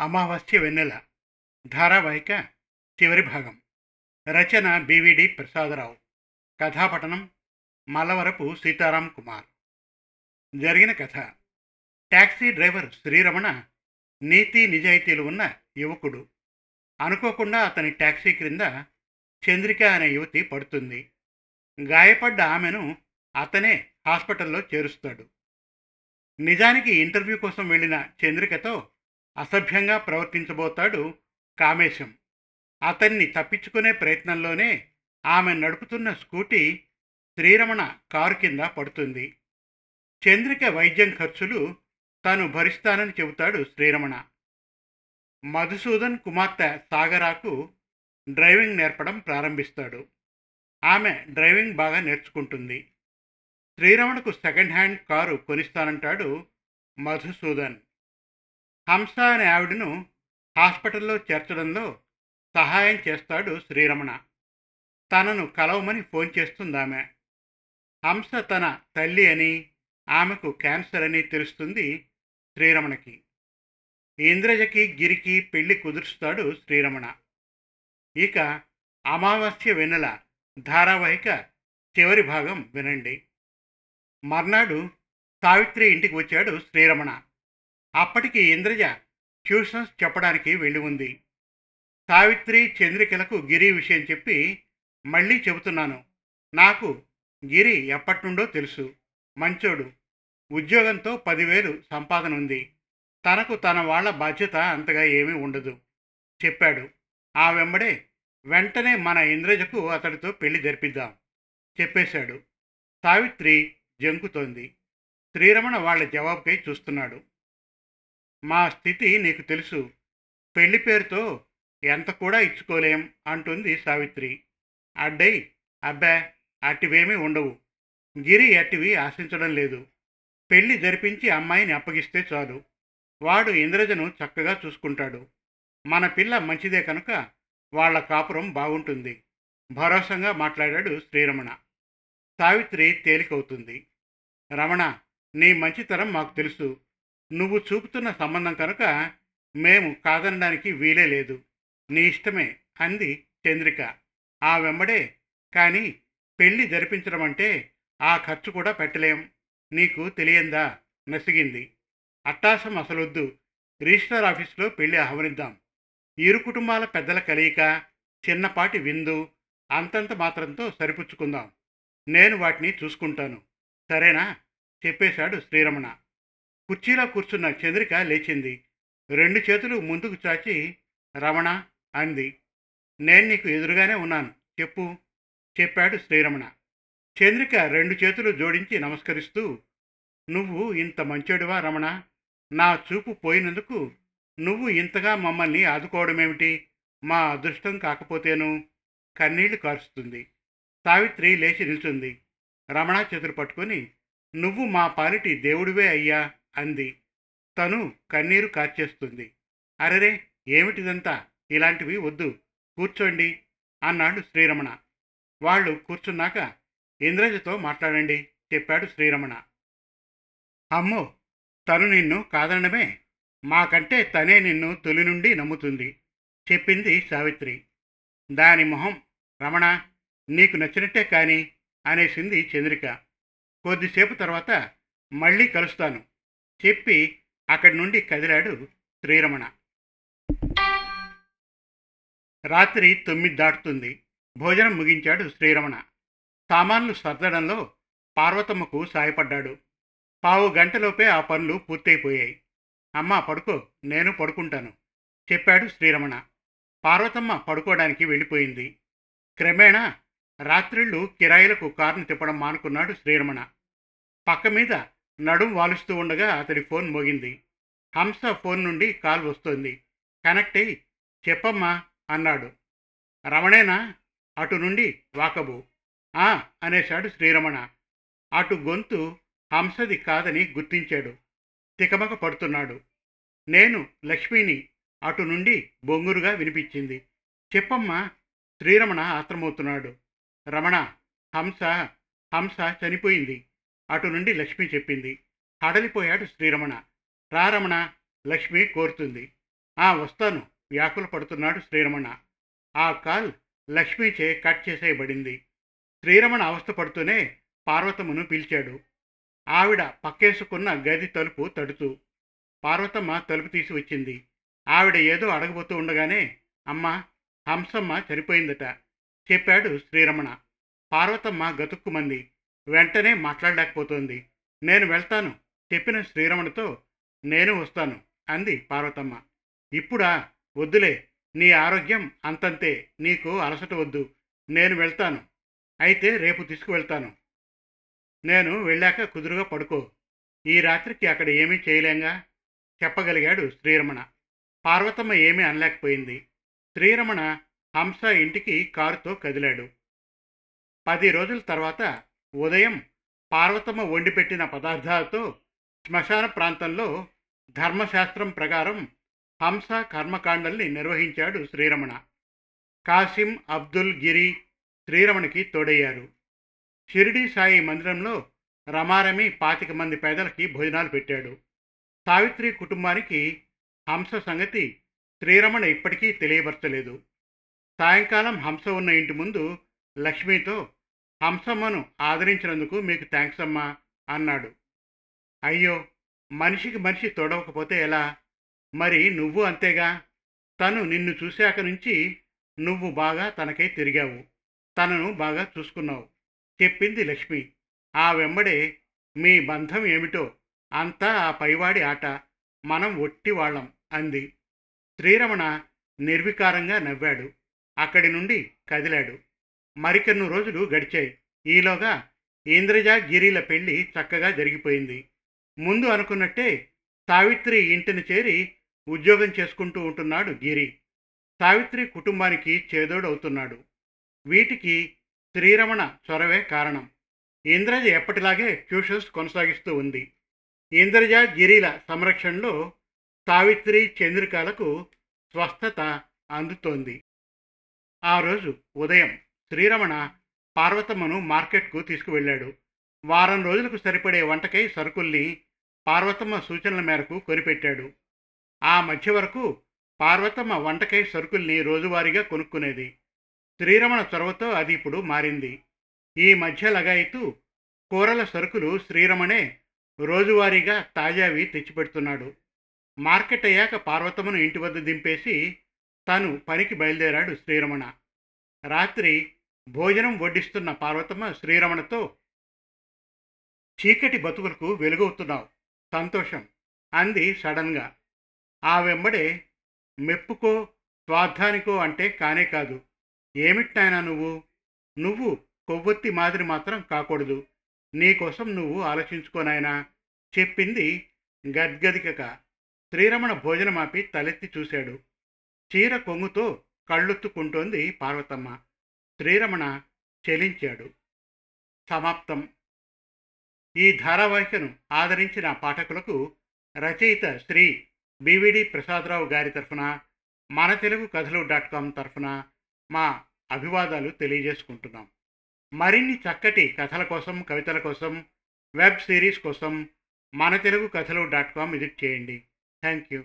అమావాస్య వెన్నెల ధారావాహిక చివరి భాగం. రచన బివిడి ప్రసాదరావు. కథాపఠనం మలవరపు సీతారాం కుమార్. జరిగిన కథ. ట్యాక్సీ డ్రైవర్ శ్రీరమణ నీతి నిజాయితీలు ఉన్న యువకుడు. అనుకోకుండా అతని ట్యాక్సీ క్రింద చంద్రిక అనే యువతి పడుతుంది. గాయపడ్డ ఆమెను అతనే హాస్పిటల్లో చేరుస్తాడు. నిజానికి ఇంటర్వ్యూ కోసం వెళ్ళిన చంద్రికతో అసభ్యంగా ప్రవర్తించబోతాడు కామేశం. అతన్ని తప్పించుకునే ప్రయత్నంలోనే ఆమె నడుపుతున్న స్కూటీ శ్రీరమణ కారు కింద పడుతుంది. చంద్రిక వైద్యం ఖర్చులు తాను భరిస్తానని చెబుతాడు శ్రీరమణ. మధుసూదన్ కుమార్తె సాగరాకు డ్రైవింగ్ నేర్పడం ప్రారంభిస్తాడు. ఆమె డ్రైవింగ్ బాగా నేర్చుకుంటుంది. శ్రీరమణకు సెకండ్ హ్యాండ్ కారు కొనిస్తానంటాడు మధుసూదన్. హంస అనే ఆవిడను హాస్పిటల్లో చేర్చడంలో సహాయం చేస్తాడు శ్రీరమణ. తనను కలవమని ఫోన్ చేస్తుంది ఆమె హంస తన తల్లి అని ఆమెకు క్యాన్సర్ అని తెలుస్తుంది శ్రీరమణకి. ఇంద్రజకి గిరికి పెళ్ళి కుదురుస్తాడు శ్రీరమణ. ఇక అమావాస్య వెన్నెల ధారావాహిక చివరి భాగం వినండి. మర్నాడు సావిత్రి ఇంటికి వచ్చాడు శ్రీరమణ. అప్పటికి ఇంద్రజ ట్యూషన్స్ చెప్పడానికి వెళ్ళి ఉంది. సావిత్రి చంద్రికలకు గిరి విషయం చెప్పి మళ్ళీ చెబుతున్నాను. నాకు గిరి ఎప్పటినుండో తెలుసు. మంచోడు. ఉద్యోగంతో పదివేలు సంపాదన ఉంది. తనకు తన వాళ్ళ బాధ్యత అంతగా ఏమీ ఉండదు. చెప్పాడు. ఆ వెంబడే వెంటనే మన ఇంద్రజకు అతడితో పెళ్ళి జరిపిద్దాం. చెప్పేశాడు. సావిత్రి జంకుతోంది. శ్రీరమణ వాళ్ళ జవాబుకై చూస్తున్నాడు. మా స్థితి నీకు తెలుసు. పెళ్ళి పేరుతో ఎంత కూడా ఇచ్చుకోలేం అంటుంది సావిత్రి. అడ్డై అబ్బా అట్టివేమీ ఉండవు. గిరి అట్టివి ఆశించడం లేదు. పెళ్ళి జరిపించి అమ్మాయిని అప్పగిస్తే చాలు. వాడు ఇంద్రజను చక్కగా చూసుకుంటాడు. మన పిల్ల మంచిదే కనుక వాళ్ళ కాపురం బాగుంటుంది. భరోసంగా మాట్లాడాడు శ్రీరమణ. సావిత్రి తేలికవుతుంది. రమణ నీ మంచితనం మాకు తెలుసు. నువ్వు చూపుతున్న సంబంధం కనుక మేము కాదనడానికి వీలే లేదు. నీ ఇష్టమే అంది చంద్రిక. ఆ వెంబడే కానీ పెళ్ళి జరిపించడం అంటే ఆ ఖర్చు కూడా పెట్టలేం. నీకు తెలియందా? నసిగింది. అట్టాసం అసలొద్దు. రిజిస్టర్ ఆఫీసులో పెళ్ళి ఆహ్వానిద్దాం. ఇరు కుటుంబాల పెద్దల కలయిక చిన్నపాటి విందు అంతంత మాత్రంతో సరిపుచ్చుకుందాం. నేను వాటిని చూసుకుంటాను. సరేనా? చెప్పేశాడు శ్రీరమణ. కుర్చీలో కూర్చున్న చంద్రిక లేచింది. రెండు చేతులు ముందుకు చాచి రమణ అంది. నేను నీకు ఎదురుగానే ఉన్నాను. చెప్పు చెప్పాడు శ్రీరమణ. చంద్రిక రెండు చేతులు జోడించి నమస్కరిస్తూ నువ్వు ఇంత మంచోడివా రమణ? నా చూపు పోయినందుకు నువ్వు ఇంతగా మమ్మల్ని ఆదుకోవడమేమిటి? మా అదృష్టం కాకపోతేను కన్నీళ్ళు కారుస్తుంది. సావిత్రి లేచి నిల్చుంది. రమణ చేతులు పట్టుకొని నువ్వు మా పాలిటి దేవుడివే అయ్యా. అంది. తను కన్నీరు కార్చేస్తుంది. అరెరే! ఏమిటిదంతా? ఇలాంటివి వద్దు. కూర్చోండి అన్నాడు శ్రీరమణ. వాళ్ళు కూర్చున్నాక ఇంద్రజతో మాట్లాడండి చెప్పాడు శ్రీరమణ. అమ్మో! తను నిన్ను కాదనడమే. మాకంటే తనే నిన్ను తొలి నుండి నమ్ముతుంది చెప్పింది సావిత్రి. దాని మొహం రమణ నీకు నచ్చినట్టే కాని అనేసింది చంద్రిక. కొద్దిసేపు తర్వాత మళ్ళీ కలుస్తాను. చెప్పి అక్కడి నుండి కదిలాడు శ్రీరమణ రాత్రి తొమ్మిది దాటుతుంది. భోజనం ముగించాడు శ్రీరమణ. సామాన్లు సర్దడంలో పార్వతమ్మకు సాయపడ్డాడు. పావు గంటలోపే ఆ పనులు పూర్తయిపోయాయి. అమ్మా పడుకో నేను పడుకుంటాను చెప్పాడు శ్రీరమణ. పార్వతమ్మ పడుకోవడానికి వెళ్ళిపోయింది. క్రమేణా రాత్రిళ్ళు కిరాయిలకు కారును తిప్పడం మానుకున్నాడు శ్రీరమణ. పక్క మీద నడుం వాలుస్తూ ఉండగా అతడి ఫోన్ మోగింది. హంస ఫోన్ నుండి కాల్ వస్తోంది. కనెక్ట్ అయ్యి చెప్పమ్మా అన్నాడు. రమణేనా? అటు నుండి వాకబు. ఆ అనేశాడు శ్రీరమణ. అటు గొంతు హంసది కాదని గుర్తించాడు. తికమక పడుతున్నాడు. నేను లక్ష్మిని అటు నుండి బొంగురుగా వినిపించింది. చెప్పమ్మా శ్రీరమణ ఆత్రమవుతున్నాడు. రమణ హంస హంస చనిపోయింది. అటు నుండి లక్ష్మి చెప్పింది. హడలిపోయాడు శ్రీరమణ. రారమణ లక్ష్మి కోరుతుంది. ఆ వస్తాను. వ్యాకుల పడుతున్నాడు శ్రీరమణ. ఆ కాల్ లక్ష్మీచే కట్ చేసేయబడింది. శ్రీరమణ అవస్థ పడుతూనే పార్వతమ్మను పిలిచాడు. ఆవిడ పక్కేసుకున్న గది తలుపు తడుతూ పార్వతమ్మ తలుపు తీసి వచ్చింది. ఆవిడ ఏదో అడగబోతూ ఉండగానే అమ్మ హంసమ్మ చనిపోయిందట చెప్పాడు శ్రీరమణ. పార్వతమ్మ గతుక్కుమంది. వెంటనే మాట్లాడలేకపోతోంది. నేను వెళ్తాను. చెప్పిన శ్రీరమణతో నేను వస్తాను అంది పార్వతమ్మ. ఇప్పుడా? వద్దులే. నీ ఆరోగ్యం అంతంతే. నీకు అలసట వద్దు. నేను వెళ్తాను. అయితే రేపు తీసుకువెళ్తాను. నేను వెళ్ళాక కుదురుగా పడుకో. ఈ రాత్రికి అక్కడ ఏమీ చేయలేంగా? చెప్పగలిగాడు శ్రీరమణ. పార్వతమ్మ ఏమీ అనలేకపోయింది. శ్రీరమణ హంస ఇంటికి కారుతో కదిలాడు. పది రోజుల తర్వాత ఉదయం పార్వతమ్మ వండిపెట్టిన పదార్థాలతో శ్మశాన ప్రాంతంలో ధర్మశాస్త్రం ప్రకారం హంస కర్మకాండల్ని నిర్వహించాడు శ్రీరమణ. కాసిం అబ్దుల్ గిరి శ్రీరమణకి తోడయ్యారు. షిరిడి సాయి మందిరంలో రమారమి పాతిక మంది పేదలకి భోజనాలు పెట్టాడు. సావిత్రి కుటుంబానికి హంస సంగతి శ్రీరమణ ఇప్పటికీ తెలియపరచలేదు. సాయంకాలం హంస ఉన్న ఇంటి ముందు లక్ష్మితో హంసమ్మను ఆదరించినందుకు మీకు థ్యాంక్స్ అమ్మా అన్నాడు. అయ్యో మనిషికి మనిషి తోడవకపోతే ఎలా? మరి నువ్వు అంతేగా? తను నిన్ను చూశాక నుంచి నువ్వు బాగా తనకై తిరిగావు. తనను బాగా చూసుకున్నావు. చెప్పింది లక్ష్మి. ఆ వెంబడే మీ బంధం ఏమిటో అంతా ఆ పైవాడి ఆట. మనం ఒట్టి వాళ్ళం అంది. శ్రీరమణ నిర్వికారంగా నవ్వాడు. అక్కడి నుండి కదిలాడు. మరికొన్ని రోజులు గడిచాయి. ఈలోగా ఇంద్రజ గిరిల పెళ్ళి చక్కగా జరిగిపోయింది. ముందు అనుకున్నట్టే సావిత్రి ఇంటిని చేరి ఉద్యోగం చేసుకుంటూ ఉంటున్నాడు గిరి. సావిత్రి కుటుంబానికి చేదోడవుతున్నాడు. వీటికి శ్రీరమణ చొరవే కారణం. ఇంద్రజ ఎప్పటిలాగే ట్యూషన్స్ కొనసాగిస్తూ ఉంది. ఇంద్రజ గిరిల సంరక్షణలో సావిత్రి చంద్రికలకు స్వస్థత అందుతోంది. ఆ రోజు ఉదయం శ్రీరమణ పార్వతమ్మను మార్కెట్కు తీసుకువెళ్ళాడు. వారం రోజులకు సరిపడే వంటకై సరుకుల్ని పార్వతమ్మ సూచనల మేరకు కొనిపెట్టాడు. ఆ మధ్య వరకు పార్వతమ్మ వంటకై సరుకుల్ని రోజువారీగా కొనుక్కునేది. శ్రీరమణ చొరవతో అది ఇప్పుడు మారింది. ఈ మధ్య లగాయితూ కూరల సరుకులు శ్రీరమణే రోజువారీగా తాజావి తెచ్చిపెడుతున్నాడు. మార్కెట్ అయ్యాక పార్వతమ్మను ఇంటి వద్ద దింపేసి తను పనికి బయలుదేరాడు శ్రీరమణ. రాత్రి భోజనం వడ్డిస్తున్న పార్వతమ్మ శ్రీరమణతో చీకటి బతుకులకు వెలుగవుతున్నావు. సంతోషం. అంది సడన్గా. ఆ వెంబడే మెప్పుకో స్వార్థానికో అంటే కానే కాదు. ఏమిటాయనా నువ్వు? నువ్వు కొవ్వొత్తి మాదిరి మాత్రం కాకూడదు. నీకోసం నువ్వు ఆలోచించుకోనాయనా చెప్పింది గద్గదికక శ్రీరమణ భోజనమాపి తలెత్తి చూశాడు. చీర కొంగుతో కళ్ళొత్తుకుంటోంది పార్వతమ్మ. శ్రీరమణ చెలించాడు. సమాప్తం. ఈ ధారావాహికను ఆదరించిన పాఠకులకు రచయిత శ్రీ బివిడి ప్రసాదరావు గారి తరఫున మన తెలుగు కథలు డాట్ కామ్ తరఫున మా అభివాదాలు తెలియజేసుకుంటున్నాం. మరిన్ని చక్కటి కథల కోసం కవితల కోసం వెబ్ సిరీస్ కోసం మన తెలుగు కథలు డాట్ కామ్ విజిట్ చేయండి. Thank you.